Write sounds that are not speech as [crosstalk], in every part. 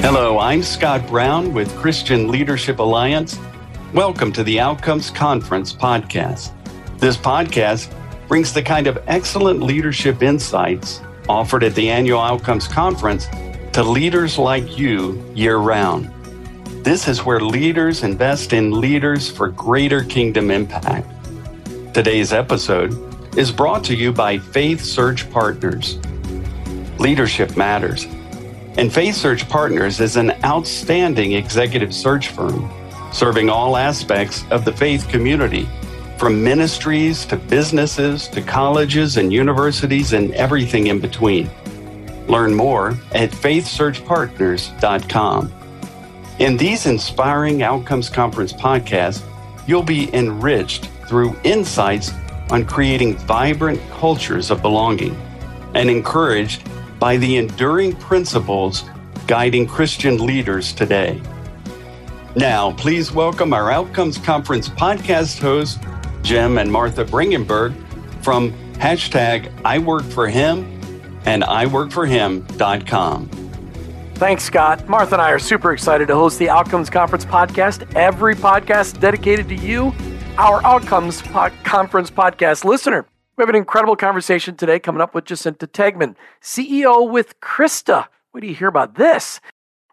Hello, I'm Scott Brown with Christian Leadership Alliance. Welcome to the Outcomes Conference podcast. This podcast brings the kind of excellent leadership insights offered at the annual Outcomes Conference to leaders like you year round. This is where leaders invest in leaders for greater kingdom impact. Today's episode is brought to you by Faith Search Partners. Leadership matters and Faith Search Partners is an outstanding executive search firm serving all aspects of the faith community, from ministries to businesses to colleges and universities and everything in between. Learn more at faithsearchpartners.com. In these inspiring Outcomes Conference podcasts, you'll be enriched through insights on creating vibrant cultures of belonging and encouraged by the enduring principles guiding Christian leaders today. Now, please welcome our Outcomes Conference podcast hosts, Jim and Martha Brangenberg from hashtag I work for him and iworkforhim.com. Thanks, Scott. Martha and I are super excited to host the Outcomes Conference podcast. Every podcast dedicated to you, our Outcomes po- Conference podcast listener. We have an incredible conversation today coming up with Jacinta Tegman, CEO with CRISTA. What do you hear about this?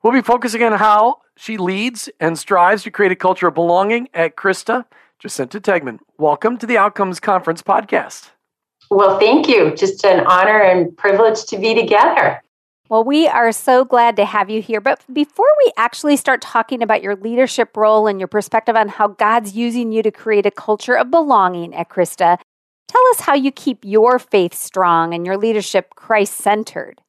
We'll be focusing on how she leads and strives to create a culture of belonging at CRISTA. Jacinta Tegman, welcome to the Outcomes Conference podcast. Well, thank you. Just an honor and privilege to be together. Well, we are so glad to have you here. But before we actually start talking about your leadership role and your perspective on how God's using you to create a culture of belonging at CRISTA, Tell us how you keep your faith strong and your leadership Christ centered.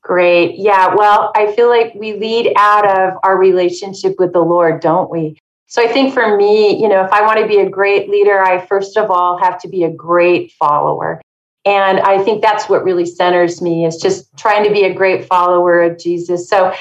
Great. Yeah. Well, I feel like we lead out of our relationship with the Lord, don't we? So I think for me, you know, if I want to be a great leader, I first of all have to be a great follower. And I think that's what really centers me is just trying to be a great follower of Jesus. So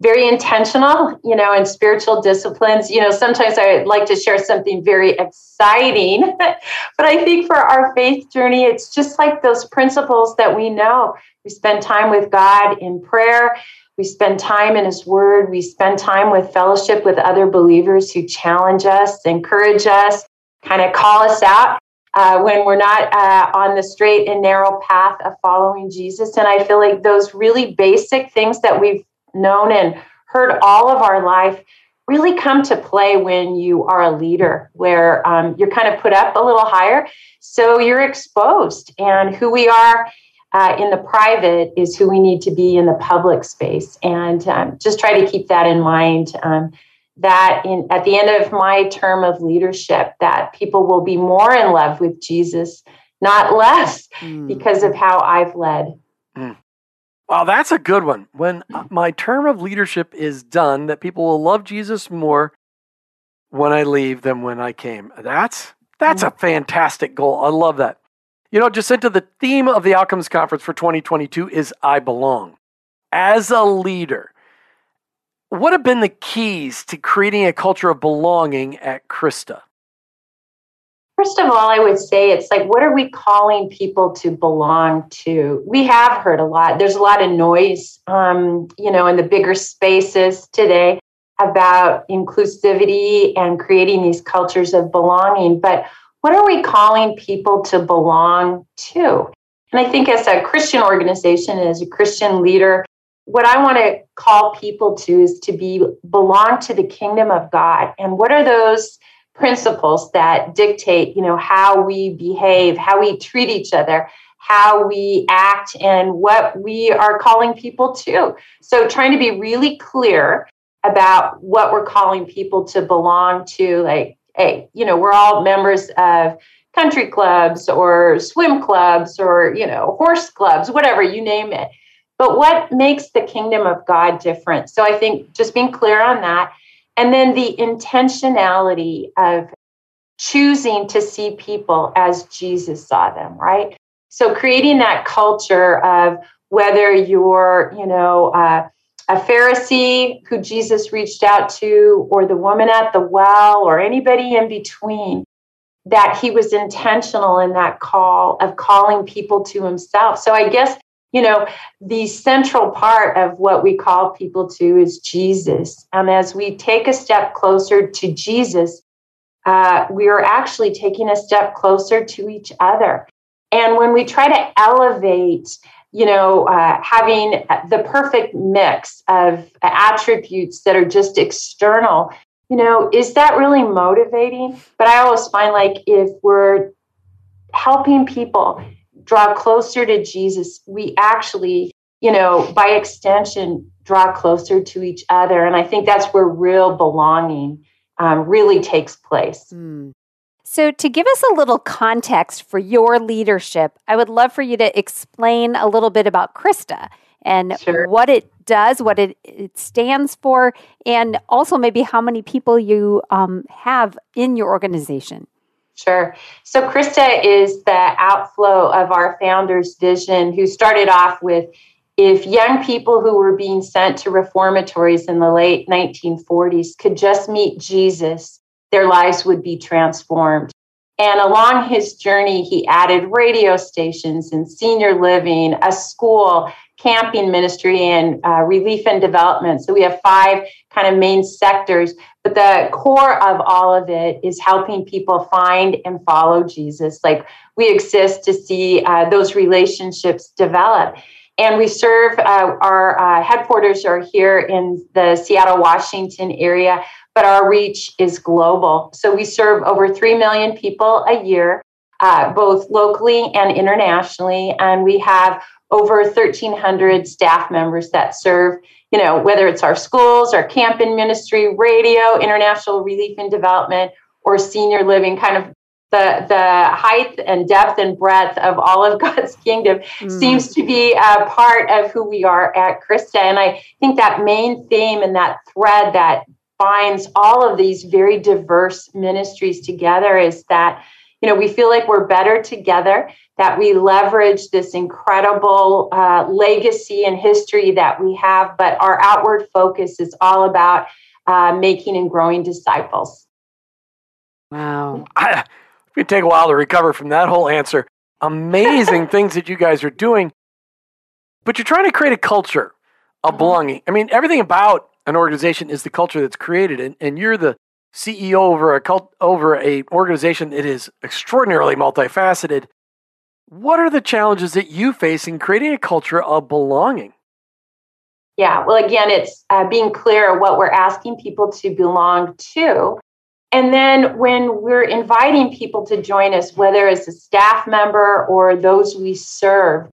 very intentional, you know, in spiritual disciplines. You know, sometimes I like to share something very exciting, [laughs] but I think for our faith journey, it's just like those principles that we know. We spend time with God in prayer. We spend time in His Word. We spend time with fellowship with other believers who challenge us, encourage us, kind of call us out uh, when we're not uh, on the straight and narrow path of following Jesus. And I feel like those really basic things that we've known and heard all of our life really come to play when you are a leader, where um, you're kind of put up a little higher. So you're exposed, and who we are uh, in the private is who we need to be in the public space. And um, just try to keep that in mind. Um, that in at the end of my term of leadership, that people will be more in love with Jesus, not less, mm. because of how I've led. Mm. Wow, that's a good one. When my term of leadership is done, that people will love Jesus more when I leave than when I came. That's that's a mm-hmm. fantastic goal. I love that. You know, Jacinta, the theme of the Outcomes Conference for 2022 is I belong. As a leader, what have been the keys to creating a culture of belonging at CRISTA? First of all, I would say it's like, what are we calling people to belong to? We have heard a lot. There's a lot of noise, um, you know, in the bigger spaces today about inclusivity and creating these cultures of belonging. But what are we calling people to belong to? And I think as a Christian organization, as a Christian leader, what I want to call people to is to be belong to the kingdom of God. And what are those principles that dictate, you know, how we behave, how we treat each other, how we act, and what we are calling people to. So, trying to be really clear about what we're calling people to belong to, like, hey, you know, we're all members of country clubs or swim clubs or, you know, horse clubs, whatever you name it. But what makes the kingdom of God different? So, I think just being clear on that and then the intentionality of choosing to see people as Jesus saw them, right? So creating that culture of whether you're, you know, uh, a Pharisee who Jesus reached out to, or the woman at the well, or anybody in between, that he was intentional in that call of calling people to himself. So I guess you know, the central part of what we call people to is Jesus. And as we take a step closer to Jesus, uh, we are actually taking a step closer to each other. And when we try to elevate, you know, uh, having the perfect mix of attributes that are just external, you know, is that really motivating? But I always find like if we're helping people draw closer to Jesus, we actually, you know, by extension, draw closer to each other. And I think that's where real belonging um, really takes place. Mm. So, to give us a little context for your leadership, I would love for you to explain a little bit about CRISTA and sure. what it does, what it, it stands for, and also maybe how many people you um, have in your organization. Sure. So, CRISTA is the outflow of our founder's vision, who started off with if young people who were being sent to reformatories in the late 1940s could just meet Jesus, their lives would be transformed. And along his journey, he added radio stations and senior living, a school, camping ministry, and uh, relief and development. So we have five kind of main sectors. But the core of all of it is helping people find and follow Jesus. Like we exist to see uh, those relationships develop and we serve uh, our uh, headquarters are here in the Seattle, Washington area, but our reach is global. So we serve over 3 million people a year, uh, both locally and internationally. And we have over 1,300 staff members that serve, you know, whether it's our schools, our camp and ministry, radio, international relief and development, or senior living, kind of the the height and depth and breadth of all of [laughs] God's kingdom mm. seems to be a part of who we are at CRISTA. And I think that main theme and that thread that binds all of these very diverse ministries together is that you know we feel like we're better together that we leverage this incredible uh, legacy and history that we have but our outward focus is all about uh, making and growing disciples wow I, it take a while to recover from that whole answer. Amazing [laughs] things that you guys are doing, but you're trying to create a culture of mm-hmm. belonging. I mean, everything about an organization is the culture that's created, and, and you're the CEO over a cult, over a organization that is extraordinarily multifaceted. What are the challenges that you face in creating a culture of belonging? Yeah, well, again, it's uh, being clear what we're asking people to belong to and then when we're inviting people to join us, whether it's a staff member or those we serve,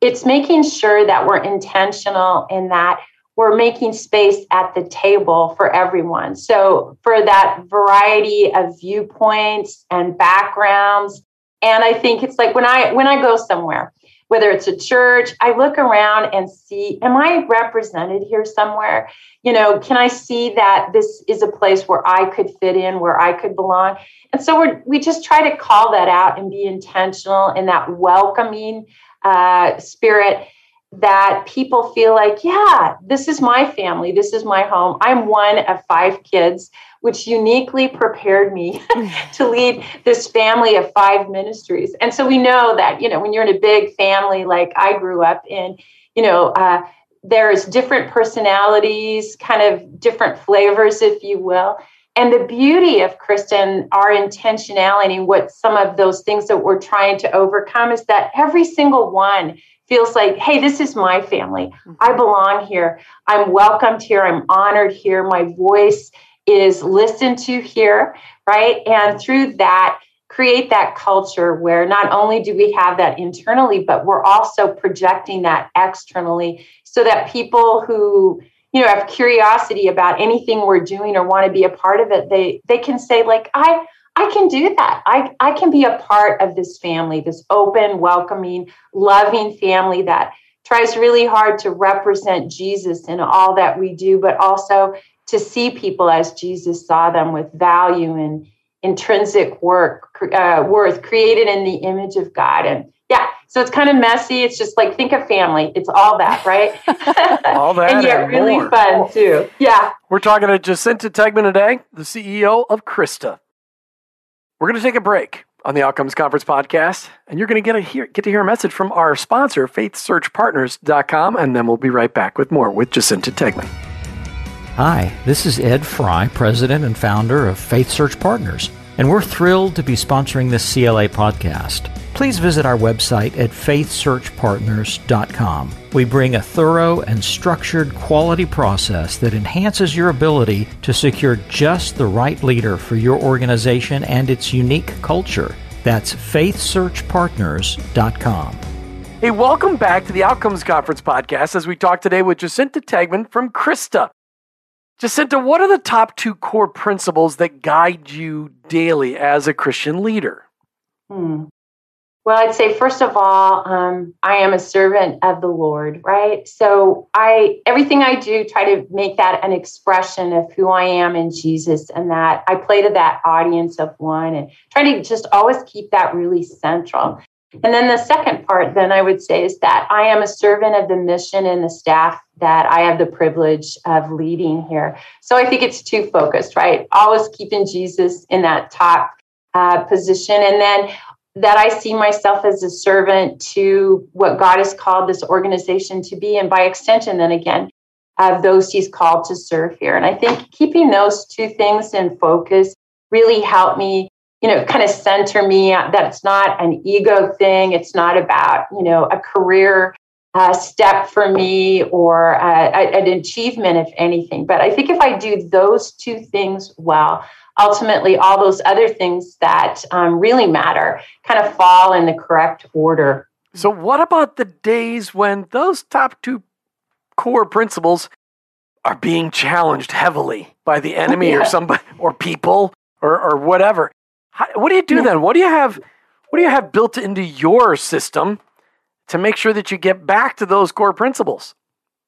it's making sure that we're intentional in that we're making space at the table for everyone. So, for that variety of viewpoints and backgrounds. And I think it's like when I when I go somewhere, whether it's a church, I look around and see, am I represented here somewhere? You know, can I see that this is a place where I could fit in, where I could belong? And so we we just try to call that out and be intentional in that welcoming uh, spirit that people feel like, yeah, this is my family, this is my home. I'm one of five kids, which uniquely prepared me [laughs] [laughs] to lead this family of five ministries. And so we know that, you know, when you're in a big family like I grew up in, you know, uh, there's different personalities, kind of different flavors, if you will. And the beauty of Kristen, our intentionality, what some of those things that we're trying to overcome is that every single one feels like, hey, this is my family. Mm-hmm. I belong here. I'm welcomed here. I'm honored here. My voice is listened to here, right? And through that, create that culture where not only do we have that internally, but we're also projecting that externally so that people who you know have curiosity about anything we're doing or want to be a part of it they they can say like i I can do that. I, I can be a part of this family, this open, welcoming, loving family that tries really hard to represent Jesus in all that we do, but also to see people as Jesus saw them with value and intrinsic work, uh, worth created in the image of God. And yeah, so it's kind of messy. It's just like think of family. It's all that, right? [laughs] [laughs] all that and yet and really more. fun too. Yeah. We're talking to Jacinta Tegman today, the CEO of CRISTA. We're going to take a break. on the Outcomes Conference podcast, and you're going to get a hear, get to hear a message from our sponsor, FaithSearchPartners.com, and then we'll be right back with more with Jacinta Tegman. Hi, this is Ed Fry, President and founder of Faith Search Partners, and we're thrilled to be sponsoring this CLA podcast. Please visit our website at faithsearchpartners.com. We bring a thorough and structured quality process that enhances your ability to secure just the right leader for your organization and its unique culture. That's faithsearchpartners.com. Hey, welcome back to the Outcomes Conference podcast as we talk today with Jacinta Tegman from CRISTA. Jacinta, what are the top two core principles that guide you daily as a Christian leader? Hmm. Well, I'd say first of all, um, I am a servant of the Lord, right? So I everything I do try to make that an expression of who I am in Jesus, and that I play to that audience of one, and try to just always keep that really central. And then the second part, then I would say, is that I am a servant of the mission and the staff that I have the privilege of leading here. So I think it's too focused, right? Always keeping Jesus in that top uh, position. And then that I see myself as a servant to what God has called this organization to be, and by extension, then again, of those He's called to serve here. And I think keeping those two things in focus really helped me you know, kind of center me that it's not an ego thing. It's not about, you know, a career uh, step for me or uh, an achievement, if anything. But I think if I do those two things well, ultimately all those other things that um, really matter kind of fall in the correct order. So, what about the days when those top two core principles are being challenged heavily by the enemy yeah. or somebody or people or, or whatever? How, what do you do yeah. then? What do you have? What do you have built into your system to make sure that you get back to those core principles?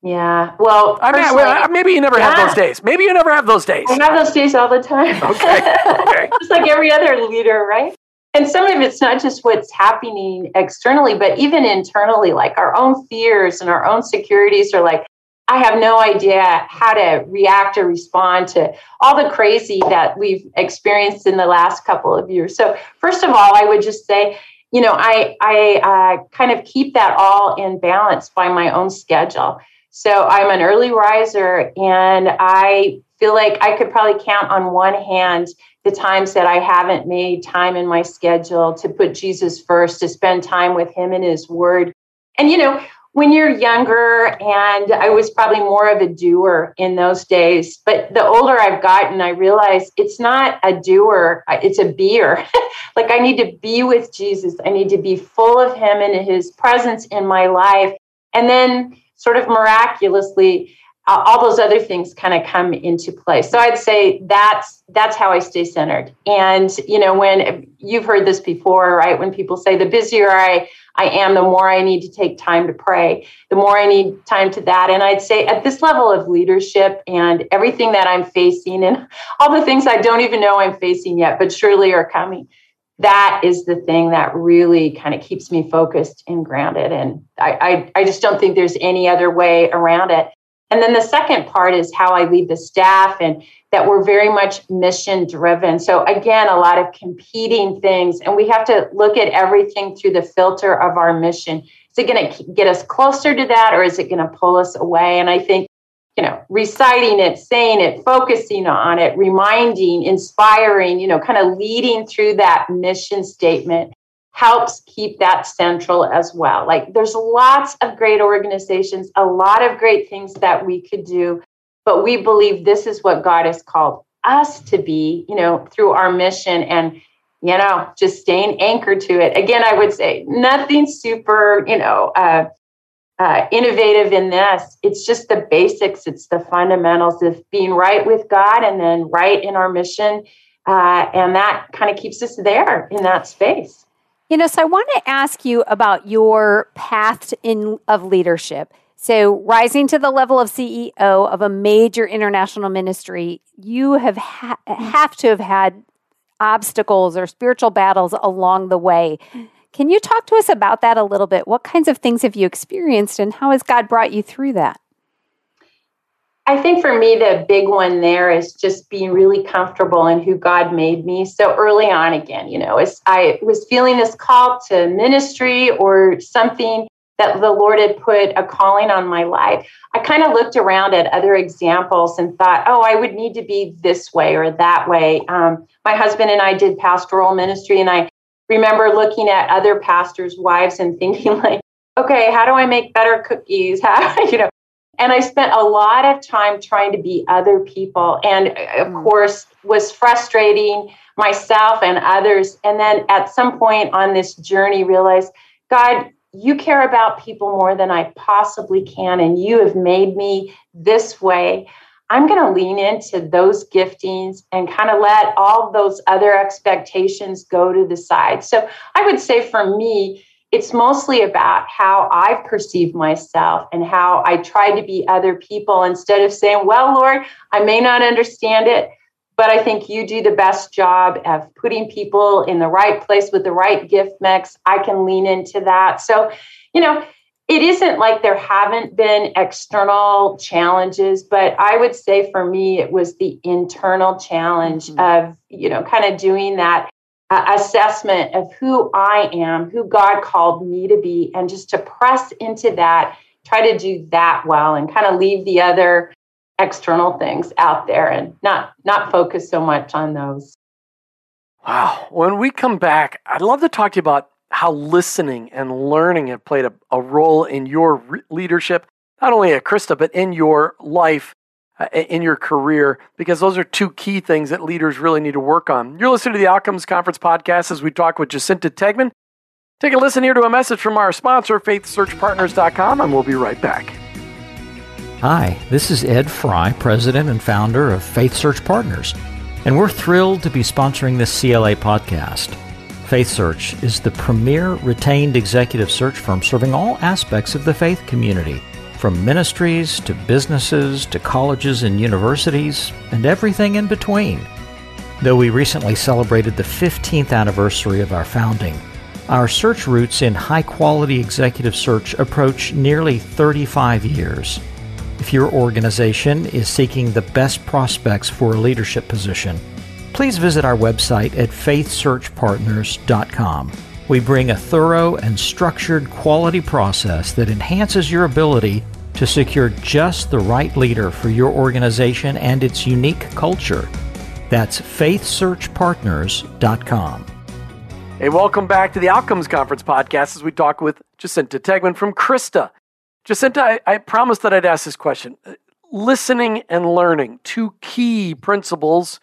Yeah. Well, I mean, well, maybe you never yeah. have those days. Maybe you never have those days. I have those days all the time. Okay. okay. [laughs] just like every other leader, right? And some of it's not just what's happening externally, but even internally, like our own fears and our own securities are like, I have no idea how to react or respond to all the crazy that we've experienced in the last couple of years. So, first of all, I would just say, you know, I I uh, kind of keep that all in balance by my own schedule. So I'm an early riser, and I feel like I could probably count on one hand the times that I haven't made time in my schedule to put Jesus first, to spend time with Him and His Word. And you know, when you're younger, and I was probably more of a doer in those days, but the older I've gotten, I realize it's not a doer, it's a beer. [laughs] like I need to be with Jesus, I need to be full of Him and His presence in my life. And then, sort of miraculously, all those other things kind of come into play. So I'd say that's that's how I stay centered. And you know, when you've heard this before, right? When people say the busier I I am, the more I need to take time to pray, the more I need time to that. And I'd say at this level of leadership and everything that I'm facing and all the things I don't even know I'm facing yet, but surely are coming. That is the thing that really kind of keeps me focused and grounded. And I, I, I just don't think there's any other way around it. And then the second part is how I lead the staff and that we're very much mission driven. So, again, a lot of competing things. And we have to look at everything through the filter of our mission. Is it going to get us closer to that or is it going to pull us away? And I think, you know, reciting it, saying it, focusing on it, reminding, inspiring, you know, kind of leading through that mission statement helps keep that central as well. Like there's lots of great organizations, a lot of great things that we could do, but we believe this is what God has called us to be, you know, through our mission and you know, just staying anchored to it. Again, I would say nothing super, you know, uh, uh, innovative in this. It's just the basics. It's the fundamentals of being right with God and then right in our mission, uh, and that kind of keeps us there in that space. You know, so I want to ask you about your path in of leadership. So, rising to the level of CEO of a major international ministry, you have ha- have to have had obstacles or spiritual battles along the way. Can you talk to us about that a little bit? What kinds of things have you experienced and how has God brought you through that? I think for me, the big one there is just being really comfortable in who God made me. So early on, again, you know, as I was feeling this call to ministry or something that the Lord had put a calling on my life, I kind of looked around at other examples and thought, oh, I would need to be this way or that way. Um, my husband and I did pastoral ministry, and I remember looking at other pastors' wives and thinking, [laughs] like, okay, how do I make better cookies? How, [laughs] you know, and I spent a lot of time trying to be other people. And of mm. course, was frustrating myself and others. And then at some point on this journey, realized, God, you care about people more than I possibly can. And you have made me this way. I'm going to lean into those giftings and kind of let all those other expectations go to the side. So I would say for me, it's mostly about how I've perceived myself and how I try to be other people instead of saying, Well, Lord, I may not understand it, but I think you do the best job of putting people in the right place with the right gift mix. I can lean into that. So, you know, it isn't like there haven't been external challenges, but I would say for me, it was the internal challenge mm-hmm. of, you know, kind of doing that uh, assessment of who I am, who God called me to be, and just to press into that, try to do that well, and kind of leave the other external things out there and not not focus so much on those. Wow. When we come back, I'd love to talk to you about how listening and learning have played a, a role in your re- leadership, not only at CRISTA, but in your life Uh, in your career because those are two key things that leaders really need to work on. You're listening to the Outcomes Conference podcast as we talk with Jacinta Tegman. Take a listen here to a message from our sponsor, faithsearchpartners.com, and we'll be right back. Hi, this is Ed Fry, president and founder of Faith Search Partners, and we're thrilled to be sponsoring this CLA podcast. Faith Search is the premier retained executive search firm serving all aspects of the faith community from ministries to businesses to colleges and universities, and everything in between. Though we recently celebrated the 15th anniversary of our founding, our search roots in high quality executive search approach nearly 35 years. If your organization is seeking the best prospects for a leadership position, please visit our website at faithsearchpartners.com. We bring a thorough and structured quality process that enhances your ability to secure just the right leader for your organization and its unique culture. That's faithsearchpartners.com. Hey, welcome back to the Outcomes Conference podcast as we talk with Jacinta Tegman from CRISTA. Jacinta, I, I promised that I'd ask this question. Listening and learning, two key principles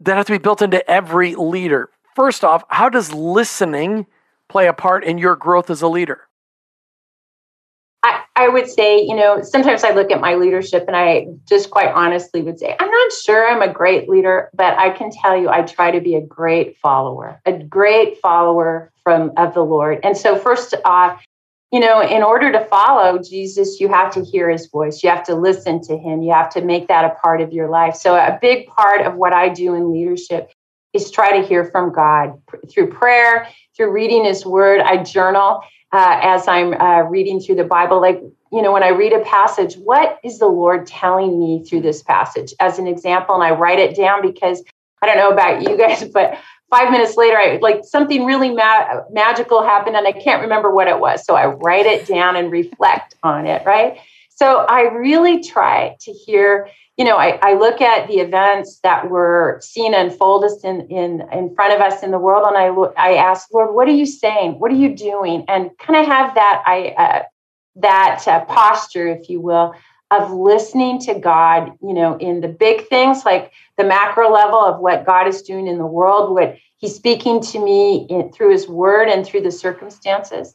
that have to be built into every leader. First off, how does listening play a part in your growth as a leader? I, I would say, you know, sometimes I look at my leadership and I just quite honestly would say, I'm not sure I'm a great leader, but I can tell you I try to be a great follower, a great follower from of the Lord. And so first off, you know, in order to follow Jesus, you have to hear his voice. You have to listen to him. You have to make that a part of your life. So a big part of what I do in leadership is try to hear from God through prayer, through reading his word. I journal uh, as I'm uh, reading through the Bible. Like, you know, when I read a passage, what is the Lord telling me through this passage as an example? And I write it down because I don't know about you guys, [laughs] but five minutes later, I like something really ma- magical happened and I can't remember what it was. So I write it down and reflect on it, right? So I really try to hear you know, I, I look at the events that were seen unfold us in, in, in front of us in the world, and I I ask, Lord, what are you saying? What are you doing? And kind of have that I uh, that uh, posture, if you will, of listening to God. You know, in the big things like the macro level of what God is doing in the world, what He's speaking to me in, through His Word and through the circumstances.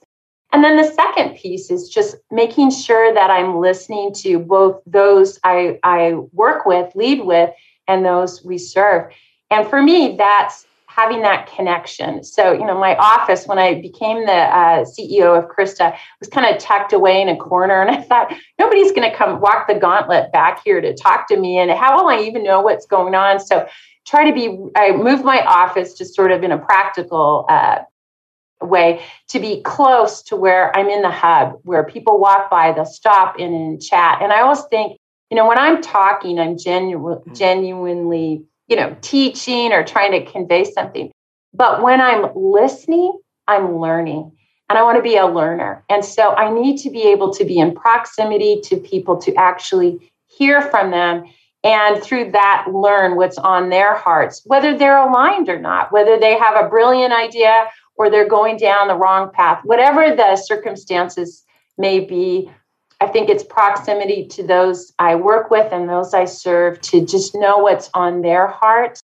And then the second piece is just making sure that I'm listening to both those I, I work with, lead with, and those we serve. And for me, that's having that connection. So, you know, my office, when I became the uh, CEO of CRISTA, was kind of tucked away in a corner. And I thought, nobody's going to come walk the gauntlet back here to talk to me. And how will I even know what's going on? So, try to be, I moved my office just sort of in a practical uh, way to be close to where I'm in the hub, where people walk by, they'll stop in and chat. And I always think You know, when I'm talking, I'm genu- mm. genuinely, you know, teaching or trying to convey something. But when I'm listening, I'm learning and I want to be a learner. And so I need to be able to be in proximity to people to actually hear from them and through that learn what's on their hearts, whether they're aligned or not, whether they have a brilliant idea or they're going down the wrong path, whatever the circumstances may be. I think it's proximity to those I work with and those I serve to just know what's on their heart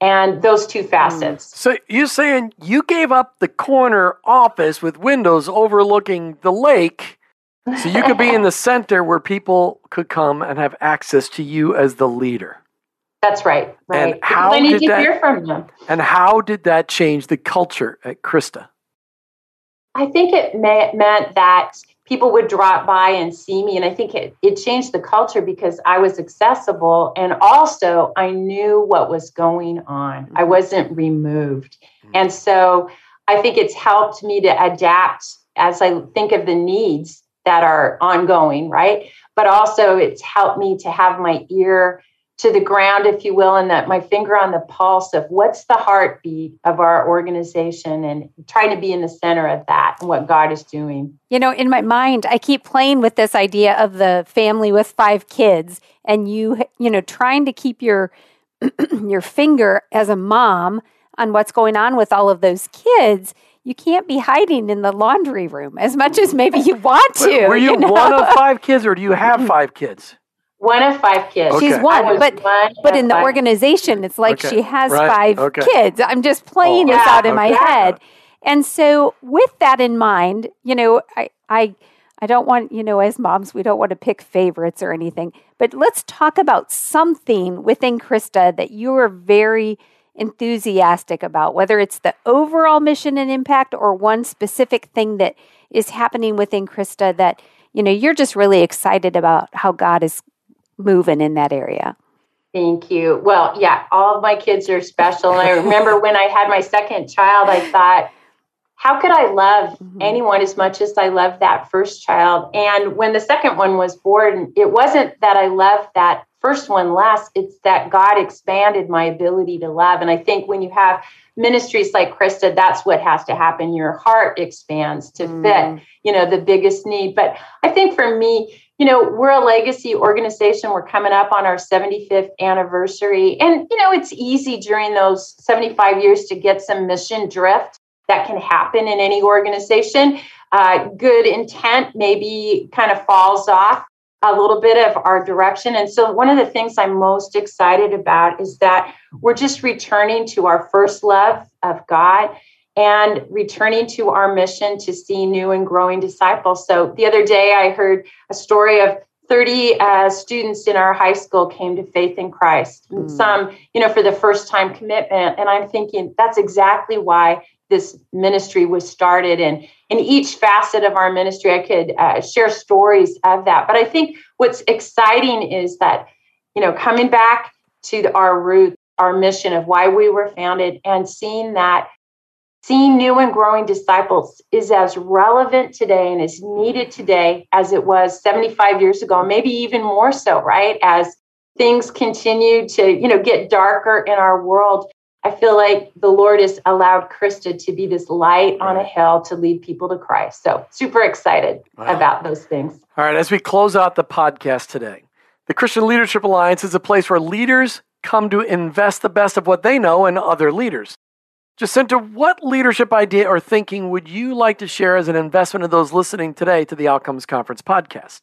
and those two facets. So you're saying you gave up the corner office with windows overlooking the lake so you could be in the [laughs] center where people could come and have access to you as the leader. That's right. Right. And how I need to that, hear from them. And how did that change the culture at CRISTA? I think it may, meant that people would drop by and see me. And I think it, it changed the culture because I was accessible and also I knew what was going on. I mm-hmm. wasn't removed. Mm-hmm. And so I think it's helped me to adapt as I think of the needs that are ongoing, right? But also it's helped me to have my ear to the ground, if you will, and that my finger on the pulse of what's the heartbeat of our organization and trying to be in the center of that and what God is doing. You know, in my mind, I keep playing with this idea of the family with five kids and you, you know, trying to keep your [clears throat] your finger as a mom on what's going on with all of those kids you can't be hiding in the laundry room as much as maybe you want to. Were you, you know? one of five kids, or do you have five kids? One of five kids. Okay. She's one, but one but in the five. organization, it's like okay. she has right. five okay. kids. I'm just playing oh, this yeah, out in my head, and so with that in mind, you know, I I. I don't want, you know, as moms, we don't want to pick favorites or anything, but let's talk about something within CRISTA that you are very enthusiastic about, whether it's the overall mission and impact or one specific thing that is happening within CRISTA that, you know, you're just really excited about how God is moving in that area. Thank you. Well, yeah, all of my kids are special. And I remember [laughs] when I had my second child, I thought, how could I love mm-hmm. anyone as much as I loved that first child? And when the second one was born, it wasn't that I loved that first one less. It's that God expanded my ability to love. And I think when you have ministries like CRISTA, that's what has to happen. Your heart expands to mm. fit, you know, the biggest need. But I think for me, you know, we're a legacy organization. We're coming up on our 75th anniversary. And, you know, it's easy during those 75 years to get some mission drift that can happen in any organization. Uh, good intent maybe kind of falls off a little bit of our direction. And so, one of the things I'm most excited about is that we're just returning to our first love of God and returning to our mission to see new and growing disciples. So, the other day I heard a story of 30 uh, students in our high school came to faith in Christ. Mm. Some, you know, for the first time commitment. And I'm thinking that's exactly why this ministry was started. And in each facet of our ministry i could uh, share stories of that. But i think what's exciting is that you know coming back to our root our mission of why we were founded and seeing that seeing new and growing disciples is as relevant today and as needed today as it was 75 years ago maybe even more so right? As things continue to you know get darker in our world I feel like the Lord has allowed CRISTA to be this light on a hill to lead people to Christ. So, super excited wow. about those things. All right, as we close out the podcast today, the Christian Leadership Alliance is a place where leaders come to invest the best of what they know in other leaders. Jacinta, what leadership idea or thinking would you like to share as an investment of those listening today to the Outcomes Conference podcast?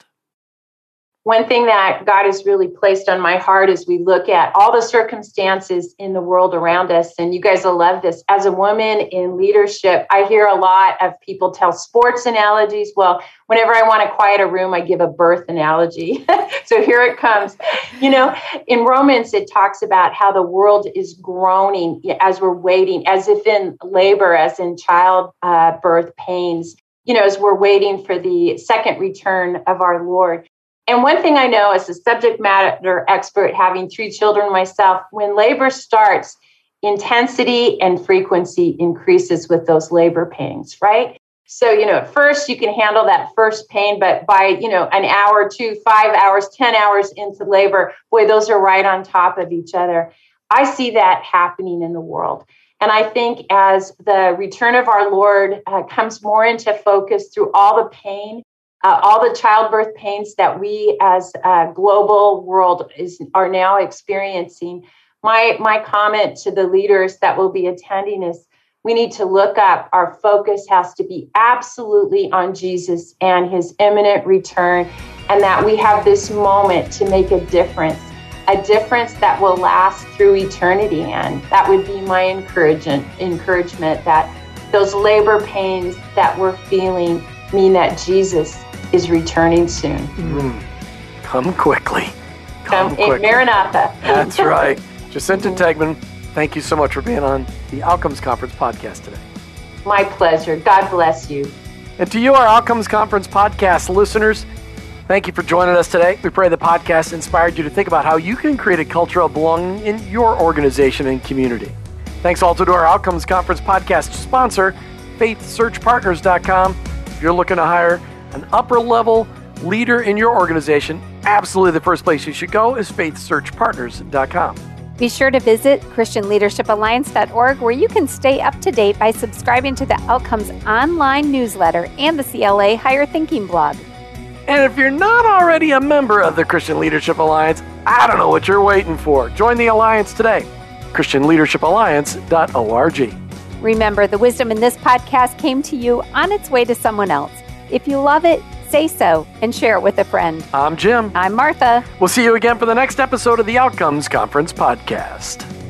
One thing that God has really placed on my heart as we look at all the circumstances in the world around us, and you guys will love this. As a woman in leadership, I hear a lot of people tell sports analogies. Well, whenever I want to quiet a room, I give a birth analogy. [laughs] so here it comes. You know, in Romans, it talks about how the world is groaning as we're waiting, as if in labor, as in childbirth uh, pains you know, as we're waiting for the second return of our Lord. And one thing I know as a subject matter expert, having three children myself, when labor starts, intensity and frequency increases with those labor pains, right? So, you know, at first you can handle that first pain, but by, you know, an hour, two, five hours, 10 hours into labor, boy, those are right on top of each other. I see that happening in the world. And I think as the return of our Lord uh, comes more into focus through all the pain, uh, all the childbirth pains that we as a global world is are now experiencing, my my comment to the leaders that will be attending is we need to look up. Our focus has to be absolutely on Jesus and his imminent return, and that we have this moment to make a difference a difference that will last through eternity. And that would be my encouragement, encouragement that those labor pains that we're feeling mean that Jesus is returning soon. Mm. Come quickly. Come, Come quickly. Maranatha. That's [laughs] right. Jacinta Tegman, thank you so much for being on the Outcomes Conference podcast today. My pleasure. God bless you. And to you, our Outcomes Conference podcast listeners, Thank you for joining us today. We pray the podcast inspired you to think about how you can create a culture of belonging in your organization and community. Thanks also to our Outcomes Conference podcast sponsor, faithsearchpartners.com. If you're looking to hire an upper level leader in your organization, absolutely the first place you should go is faithsearchpartners.com. Be sure to visit ChristianLeadershipAlliance.org where you can stay up to date by subscribing to the Outcomes online newsletter and the CLA Higher Thinking blog. And if you're not already a member of the Christian Leadership Alliance, I don't know what you're waiting for. Join the Alliance today. ChristianLeadershipAlliance.org. Remember, the wisdom in this podcast came to you on its way to someone else. If you love it, say so and share it with a friend. I'm Jim. I'm Martha. We'll see you again for the next episode of the Outcomes Conference podcast.